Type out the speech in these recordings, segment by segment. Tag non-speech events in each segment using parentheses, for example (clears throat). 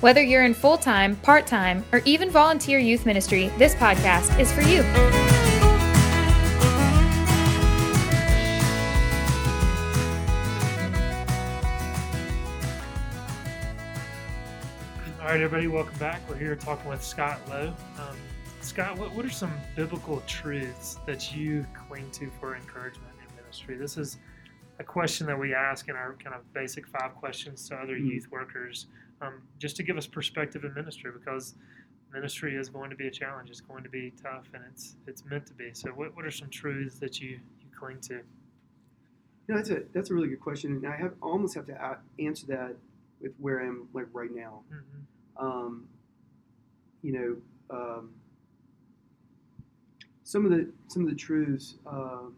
Whether you're in full time, part time, or even volunteer youth ministry, this podcast is for you. All right, everybody, welcome back. We're here talking with Scott Lowe. Um, Scott, what, what are some biblical truths that you cling to for encouragement in ministry? This is a question that we ask in our kind of basic five questions to other Mhm. youth workers, um, just to give us perspective in ministry, because ministry is going to be a challenge. It's going to be tough, and it's it's meant to be. So, what, what are some truths that you, you cling to? No, that's a that's a really good question, and I have almost have to a- answer that with where I am like right now. hmm Um, you know, um, some of the some of the truths. Um,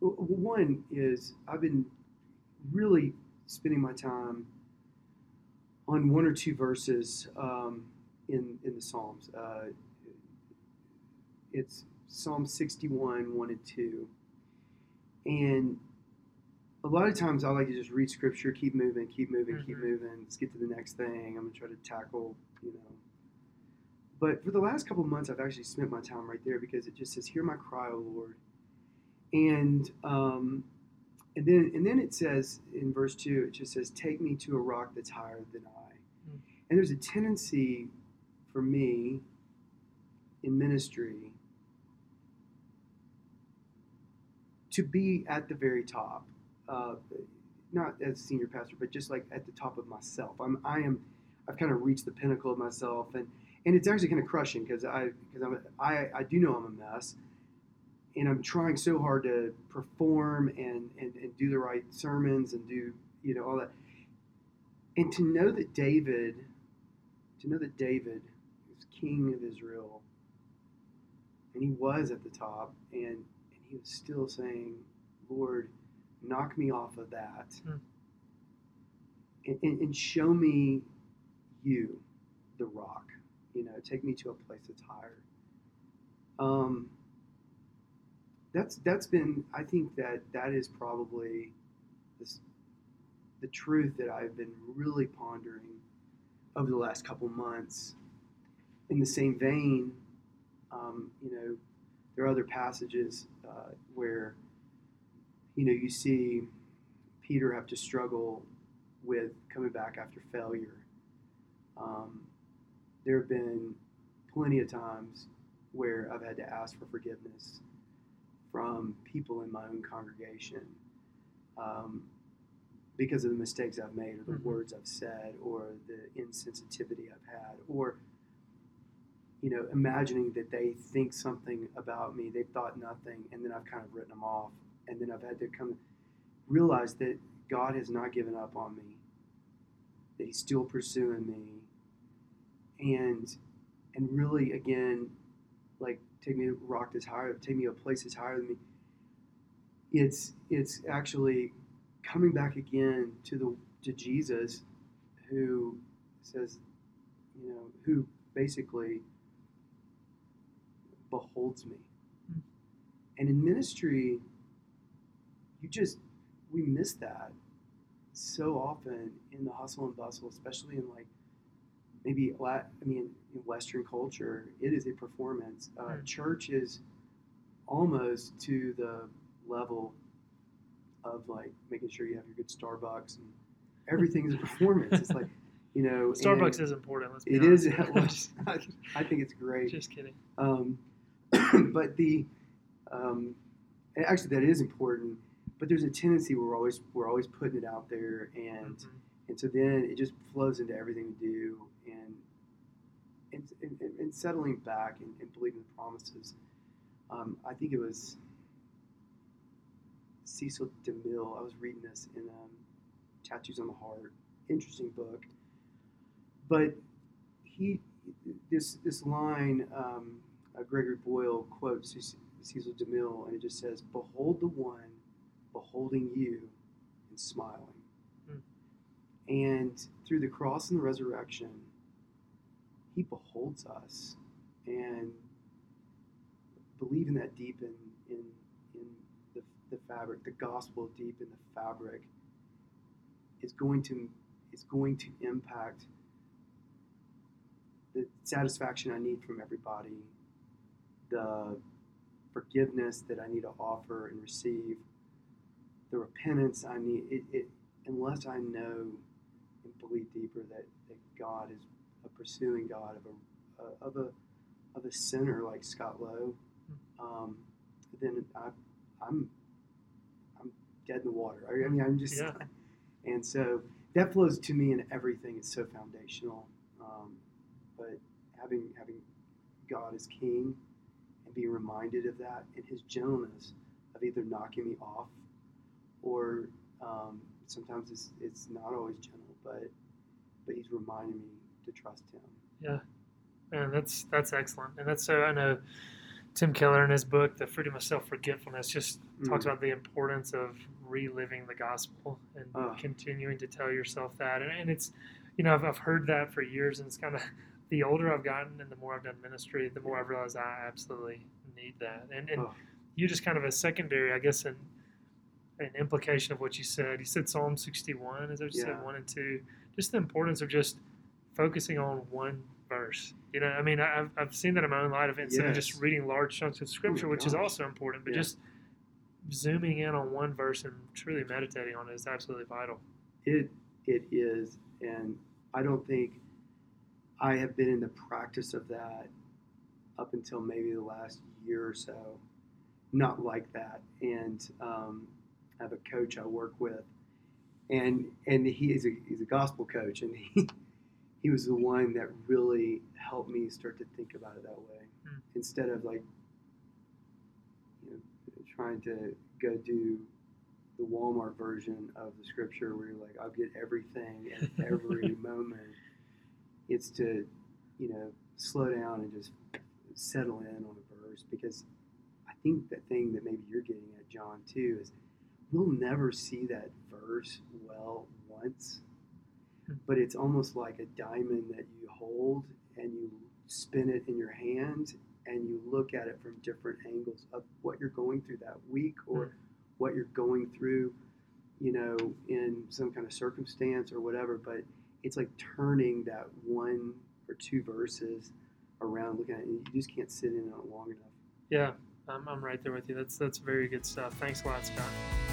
one is I've been really spending my time on one or two verses um, in in the Psalms. Uh, it's Psalm sixty one, one and two, and a lot of times I like to just read scripture, keep moving, keep moving, keep Mhm. moving. Let's get to the next thing. I'm gonna try to tackle, you know. But for the last couple months, I've actually spent my time right there because it just says, "Hear my cry, O Lord," and um, and then and then it says in verse two, it just says, "Take me to a rock that's higher than I." Mm. And there's a tendency for me in ministry to be at the very top, uh, not as senior pastor, but just like at the top of myself. I'm, I am, I've kind of reached the pinnacle of myself, and and it's actually kind of crushing because I because I'm a, I I do know I'm a mess, and I'm trying so hard to perform and and, and do the right sermons and do you know all that, and to know that David, to know that David is king of Israel, and he was at the top, and and he was still saying, Lord, knock me off of that, Hmm. and, and, and show me you, the rock. You know, take me to a place that's higher. Um, that's that's been. I think that that is probably this, the truth that I've been really pondering over the last couple months. In the same vein, um, you know, there are other passages uh, where, you know, you see Peter have to struggle with coming back after failure. Um, there have been plenty of times where I've had to ask for forgiveness from people in my own congregation um, because of the mistakes I've made, or the Mhm. words I've said, or the insensitivity I've had, or you know, imagining that they think something about me, they've thought nothing, and then I've kind of written them off, and then I've had to come realize that God has not given up on me, that He's still pursuing me, and and really again, like take me to a rock that's higher, take me to a place that's higher than me. It's it's actually coming back again to the to Jesus, who says, you know, who basically beholds me. Hmm. And in ministry, you just we miss that so often in the hustle and bustle, especially in like maybe I mean in Western culture, it is a performance. Uh, Mm. Church is almost to the level of like making sure you have your good Starbucks and everything is a performance. It's like (laughs) you know, Starbucks is important. Let's It is. (laughs) I think it's great. Just kidding. Um, (clears throat) but the um, actually that is important. But there's a tendency we're always we're always putting it out there, and Mhm. and so then it just flows into everything we do, and and, and, and settling back and, and believing the promises. Um, I think it was Cecil DeMille. I was reading this in um, Tattoos on the Heart. Interesting book, but he this this line, um, uh, Gregory Boyle quotes Cecil DeMille, and it just says, "Behold the one, beholding you, and smiling." Hmm. And through the cross and the resurrection, He beholds us, and believing that deep in in in the, the fabric, the gospel deep in the fabric, is going to is going to impact the satisfaction I need from everybody, the forgiveness that I need to offer and receive, the repentance I need. It, it unless I know and believe deeper that, that God is pursuing God of a of a of a sinner like Scott Lowe, um, then I, I'm I'm dead in the water. I, I mean, I'm just Yeah. (laughs) and so that flows to me in everything. It's so foundational. Um, but having having God as King and being reminded of that and His gentleness of either knocking me off or um, sometimes it's, it's not always gentle, but but He's reminding me to trust Him. Yeah, and that's that's excellent, and that's so I know Tim Keller in his book, The Freedom of Self Forgetfulness, just talks Mm. about the importance of reliving the gospel and Ah. continuing to tell yourself that, and, and it's you know I've, I've heard that for years, and it's kind of (laughs) the older I've gotten and the more I've done ministry, the more I've realized I absolutely need that, and and Oh. you just kind of a secondary, I guess, an an implication of what you said. You said Psalm 61, is that what you Yeah. said? One and two. Just the importance of just focusing on one verse. You know, I mean, I- I've, I've seen that in my own life instead of just reading large chunks of scripture, which is also important, but Yeah. just zooming in on one verse and truly meditating on it is absolutely vital. It it is, and I don't think I have been in the practice of that up until maybe the last year or so. Not like that, and um, I have a coach I work with, and and he is a he's a gospel coach, and he he was the one that really helped me start to think about it that way Hmm. instead of like you know trying to go do the Walmart version of the scripture where you're like, I'll get everything at every (laughs) moment. It's to, you know, slow down and just settle in on a verse because I think the thing that maybe you're getting at, John, too, is we'll never see that verse well once. But it's almost like a diamond that you hold and you spin it in your hand and you look at it from different angles of what you're going through that week or mm. what you're going through, you know, in some kind of circumstance or whatever. But it's like turning that one or two verses around, looking at it, and you just can't sit in on it long enough. Yeah, I'm, I'm right there with you. That's that's very good stuff. Thanks a lot, Scott.